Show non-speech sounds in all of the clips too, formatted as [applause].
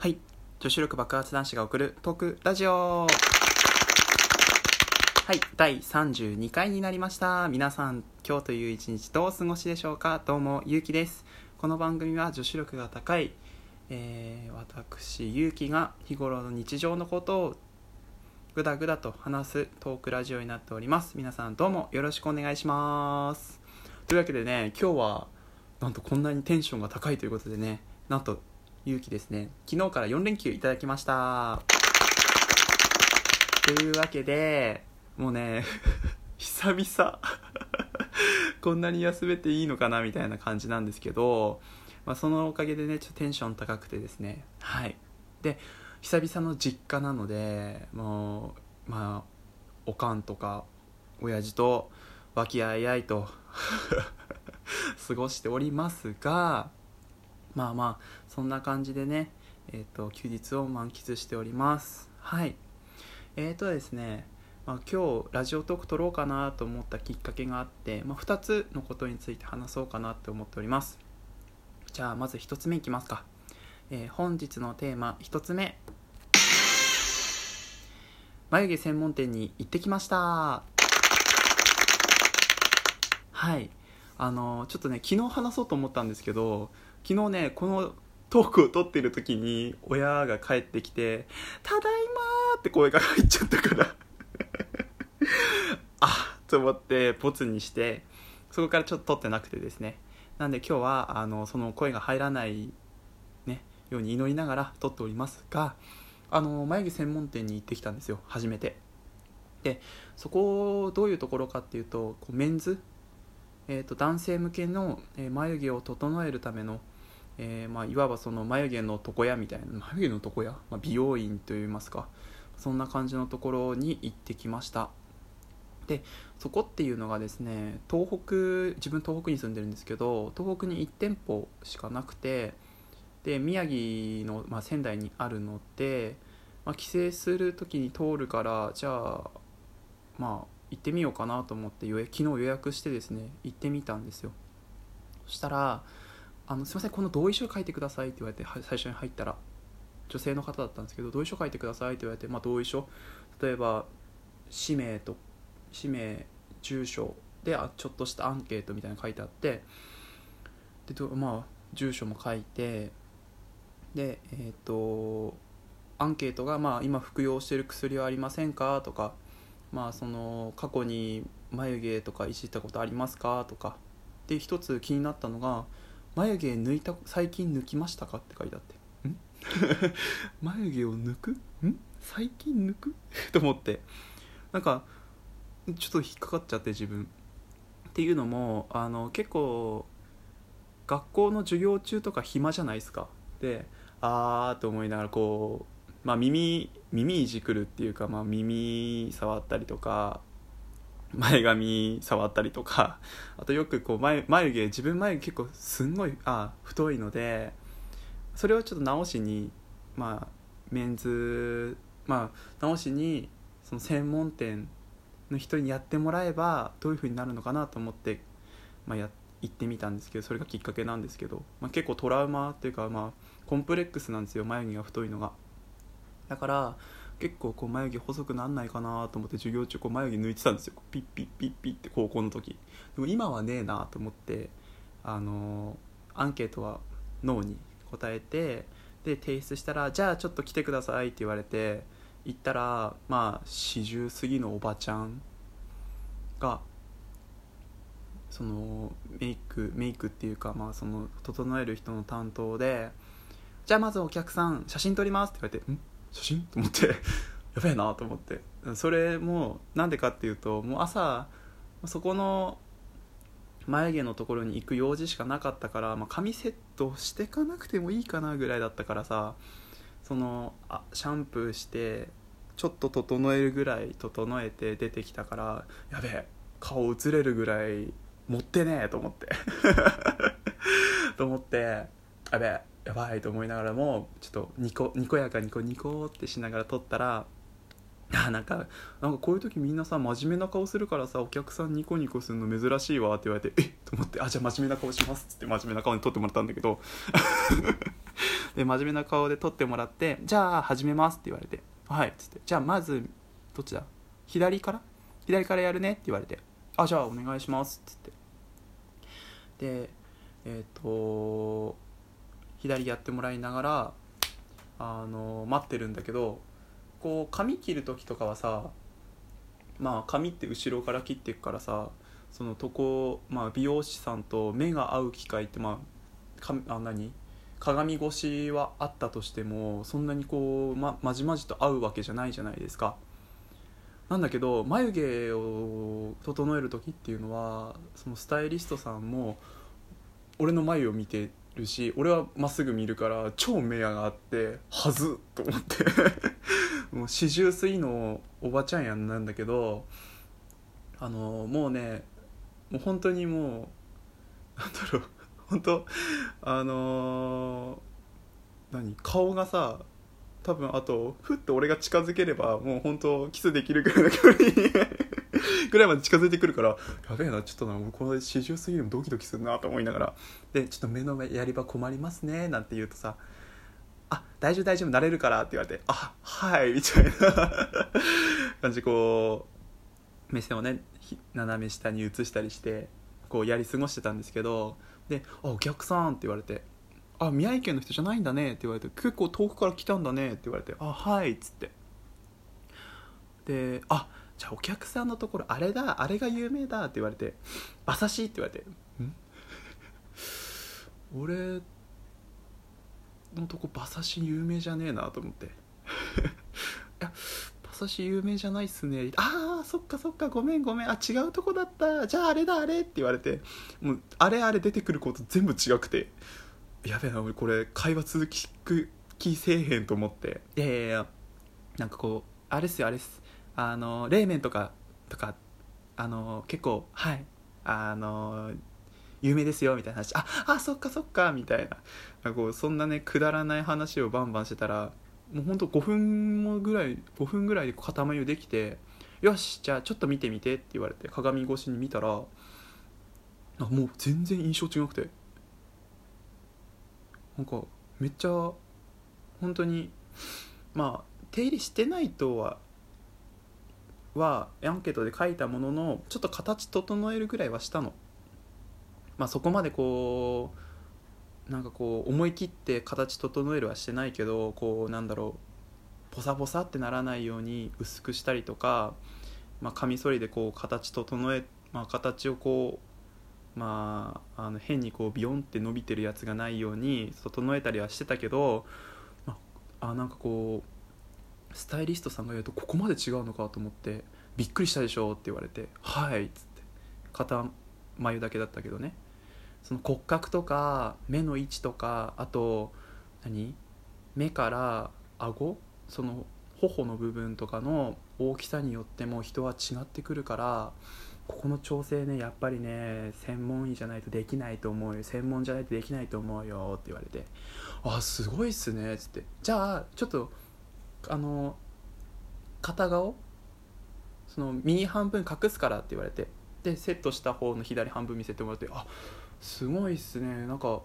はい。女子力爆発男子が送るトークラジオ。はい。第32回になりました。皆さん今日という一日どうお過ごしでしょうか？どうもゆうきです。この番組は女子力が高い、えー、私ゆうきが日頃の日常のことをぐだぐだと話すトークラジオになっております。皆さんどうもよろしくお願いします。というわけでね今日はなんとこんなにテンションが高いということでねなんと勇気ですね。昨日から4連休いただきました。というわけでもうね [laughs] 久々 [laughs] こんなに休めていいのかなみたいな感じなんですけど、まあ、そのおかげでねちょっとテンション高くてですね。はい。で久々の実家なのでもうまあおかんとか親父と和気あいあいと [laughs] 過ごしておりますがまあまあそんな感じでね、えーと、休日を満喫しております。はい。えーとですね、まあ、今日ラジオトーク撮ろうかなと思ったきっかけがあって、まあ、2つのことについて話そうかなって思っております。じゃあまず1つ目いきますか、えー、本日のテーマ1つ目。眉毛専門店に行ってきました。はい。あのちょっとね昨日話そうと思ったんですけど昨日ねこのトークを撮ってる時に親が帰ってきて「ただいま!」って声が入っちゃったから [laughs] あっと思ってポツにしてそこからちょっと撮ってなくてですねなんで今日はあのその声が入らない、ね、ように祈りながら撮っておりますがあの眉毛専門店に行ってきたんですよ初めてでそこどういうところかっていうとこうメンズ、えーと男性向けの、え眉毛を整えるためのえー、まあ、いわばその眉毛の床屋みたいな眉毛の床屋、まあ、美容院といいますかそんな感じのところに行ってきました。でそこっていうのがですね東北自分東北に住んでるんですけど東北に1店舗しかなくてで宮城の、まあ、仙台にあるので、まあ、帰省する時に通るからじゃあまあ行ってみようかなと思って昨日予約してですね行ってみたんですよ。そしたらあのすいませんこの同意書書いてくださいって言われて最初に入ったら女性の方だったんですけど同意書書いてくださいって言われて、まあ、同意書。例えば氏名と氏名住所であちょっとしたアンケートみたいなの書いてあってでまあ住所も書いてでえっ、ー、とアンケートが、まあ、今服用してる薬はありませんかとかまあその過去に眉毛とかいじったことありますかとかで一つ気になったのが眉毛抜いた最近抜きましたかって書いてあって。ん？[laughs] 眉毛を抜く？ん？最近抜く？[laughs] と思って。なんかちょっと引っかかっちゃって自分。っていうのもあの結構学校の授業中とか暇じゃないですか。であーと思いながらこう、まあ耳、耳いじくるっていうか、まあ、耳触ったりとか前髪触ったりとか [laughs] あとよくこう眉眉毛自分眉毛結構すんごいあ太いのでそれをちょっと直しにまあメンズまあ直しにその専門店の人にやってもらえばどういう風になるのかなと思って、まあ、や行ってみたんですけどそれがきっかけなんですけど、まあ、結構トラウマっていうかまあコンプレックスなんですよ眉毛が太いのが。だから結構こう眉毛細くなんないかなと思って授業中こう眉毛抜いてたんですよ。ピッピッピッピッって高校の時。でも今はねえなと思ってあのアンケートは脳に答えてで提出したら「じゃあちょっと来てください」って言われて行ったらまあ40過ぎのおばちゃんがそのメイクメイクっていうかまあその整える人の担当で「じゃあまずお客さん写真撮ります」って言われて「ん？写真？と思って。[laughs] やべえなと思って。それもなんでかっていうともう朝そこの眉毛のところに行く用事しかなかったから、まあ、髪セットしてかなくてもいいかなぐらいだったからさそのあシャンプーしてちょっと整えるぐらい整えて出てきたからやべえ顔映れるぐらい持ってねえと思って。[laughs] と思ってやべえやばいと思いながらもちょっとニコにこやかにこうニコってしながら撮ったらあなんかなんかこういう時みんなさ真面目な顔するからさお客さんニコニコするの珍しいわって言われてえっ？と思ってあじゃあ真面目な顔しますっつって真面目な顔に撮ってもらったんだけど。[laughs] で真面目な顔で撮ってもらって「じゃあ始めます」って言われて「はい」っつって「じゃあまずどっちだ？左から？左からやるね」って言われて「あじゃあお願いします」っつって。でえっ、と左やってもらいながらあの待ってるんだけどこう髪切る時とかはさまあ髪って後ろから切っていくからさそのとこ、まあ、美容師さんと目が合う機会ってまあかあ何？鏡越しはあったとしてもそんなにこうままじまじと合うわけじゃないじゃないですか。なんだけど眉毛を整える時っていうのはそのスタイリストさんも俺の眉を見てるし俺はまっすぐ見るから超目があってはずと思って。[laughs] もう四十過ぎのおばちゃんやんなんだけどあのもうねもう本当にもうなんだろう本当あのー何顔がさ多分あとふって俺が近づければもう本当キスできるぐらいの距離に。ぐらいまで近づいてくるからやべえなちょっとなもうこの四十過ぎるのドキドキするなと思いながら。でちょっと目の前やり場困りますねなんて言うとさあ大丈夫大丈夫慣れるからって言われてあはいみたいな。感じこう目線をね斜め下に移したりしてこうやり過ごしてたんですけどで「あお客さん」って言われて「あ宮城県の人じゃないんだね」って言われて「結構遠くから来たんだね」って言われて「あはい」っつって。で「あじゃあお客さんのところあれだあれが有名だ」って言われて「馬刺し」って言われて「ん？[laughs] 俺のとこ馬刺し有名じゃねえなと思って。[laughs] いや馬刺し有名じゃないっすね。ああそっかそっかごめんごめん。あ違うとこだった。じゃああれだあれって言われてもうあれあれ出てくること全部違くて。やべえな俺これ会話続きく気せえへんと思って。いやいやいやなんかこうあれっすよあれっす。あの冷麺とかとかあの結構はいあの有名ですよみたいな話。ああそっかそっかみたいな。こうそんなねくだらない話をバンバンしてたらもうほんと5分もぐらい5分ぐらいで固まりできてよしじゃあちょっと見てみてって言われて鏡越しに見たらあもう全然印象違くて。なんかめっちゃ本当にまあ手入れしてないとははアンケートで書いたもののちょっと形整えるぐらいはしたの。まあそこまでこうなんかこう思い切って形整えるはしてないけどこうなんだろうポサポサってならないように薄くしたりとか、まあ、カミソリでこう形整え、まあ、形をこうまああの変にこうビヨンって伸びてるやつがないように整えたりはしてたけど、まあ、あなんかこうスタイリストさんが言うとここまで違うのかと思ってびっくりしたでしょって言われて「はい」っつって。片眉だけだったけどね。その骨格とか目の位置とかあと何？目から顎？その頬の部分とかの大きさによっても人は違ってくるからここの調整ねやっぱりね専門医じゃないとできないと思うよ。専門じゃないとできないと思うよって言われて「あすごいっすね」っつって「じゃあちょっとあの片顔？その右半分隠すから」って言われて。でセットした方の左半分見せてもらって「あすごいっすね。なんか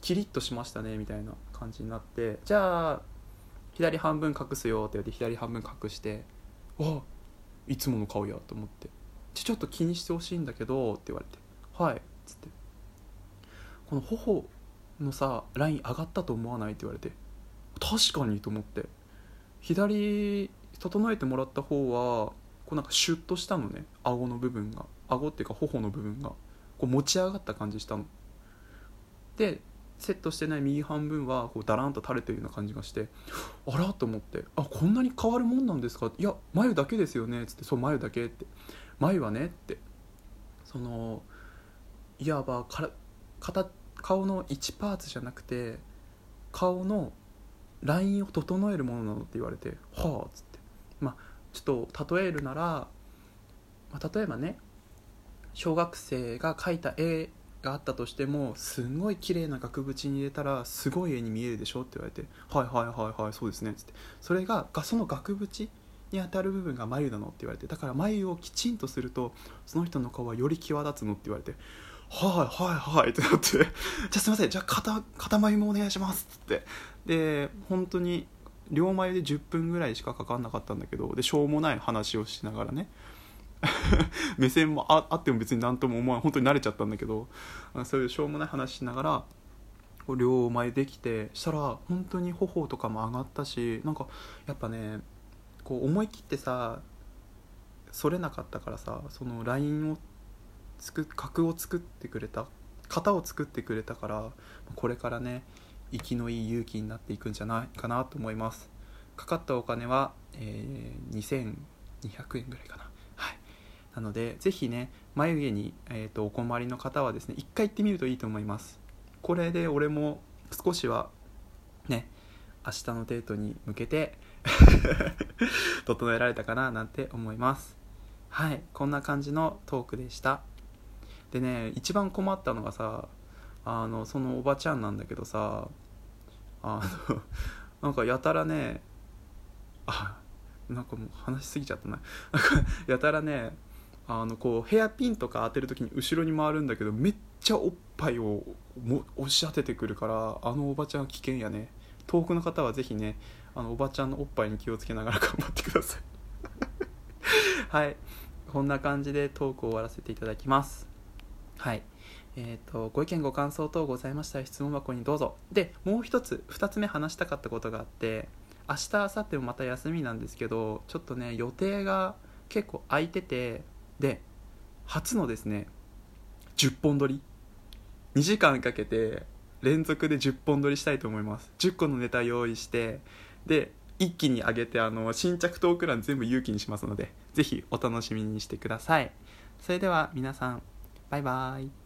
キリッとしましたね」みたいな感じになって「じゃあ左半分隠すよ」って言って左半分隠して「わいつもの顔や」と思って「ちょっと気にしてほしいんだけど」って言われて「はい」っつって「この頬のさライン上がったと思わない?」って言われて。確かにと思って。左整えてもらった方はこうなんかシュッとしたのね。顎の部分が。顎っていうか頬の部分が。こう持ち上がった感じしたの。でセットしてない右半分はこうダランと垂れてるような感じがしてあらと思って。あこんなに変わるもんなんですか？いや眉だけですよね。っつってそう眉だけって。眉はねって。そのいわばから顔の1パーツじゃなくて顔のラインを整えるものなのって言われてはあっつって。まあちょっと例えるなら、まあ、例えばね小学生が描いた絵があったとしてもすんごい綺麗な額縁に入れたらすごい絵に見えるでしょって言われて「はいはいはいはいそうですね」っつって。それがその額縁に当たる部分が眉なのって言われてだから眉をきちんとするとその人の顔はより際立つのって言われて「はいはいはいってなって。[laughs] じゃあすいませんじゃあ片片眉もお願いしますっつって。で本当に両眉で10分ぐらいしかかかんなかったんだけどでしょうもない話をしながらね。[laughs] 目線もあっても別に何とも思わん本当に慣れちゃったんだけど。そういうしょうもない話しながら両前できてしたら本当に頬とかも上がったしなんかやっぱねこう思い切ってさそれなかったからさそのラインを作角を作ってくれた型を作ってくれたからこれからね生きのいい勇気になっていくんじゃないかなと思います。かかったお金は、えー、2200円ぐらいかな。はい。なのでぜひね眉毛に、えーと、お困りの方はですね一回行ってみるといいと思います。これで俺も少しはね明日のデートに向けて [laughs] 整えられたかななんて思います。はい。こんな感じのトークでした。でね一番困ったのがさあのそのおばちゃんなんだけどさあの [laughs] なんかやたらねあなんかもう話しすぎちゃったな。[laughs] やたらねあのこうヘアピンとか当てる時に後ろに回るんだけどめっちゃおっぱいを押し当ててくるからあのおばちゃん危険やね。遠くの方はぜひねあのおばちゃんのおっぱいに気をつけながら [laughs] 頑張ってください。はい。こんな感じでトークを終わらせていただきます。はい。えーと、ご意見ご感想等ございましたら質問箱にどうぞ。でもう一つ2つ目話したかったことがあって明日明後日もまた休みなんですけどちょっとね予定が結構空いててで初のですね10本撮り。2時間かけて連続で10本撮りしたいと思います。10個のネタ用意してで一気に上げてあの新着トーク欄全部勇気にしますのでぜひお楽しみにしてください。それでは皆さんバイバイ。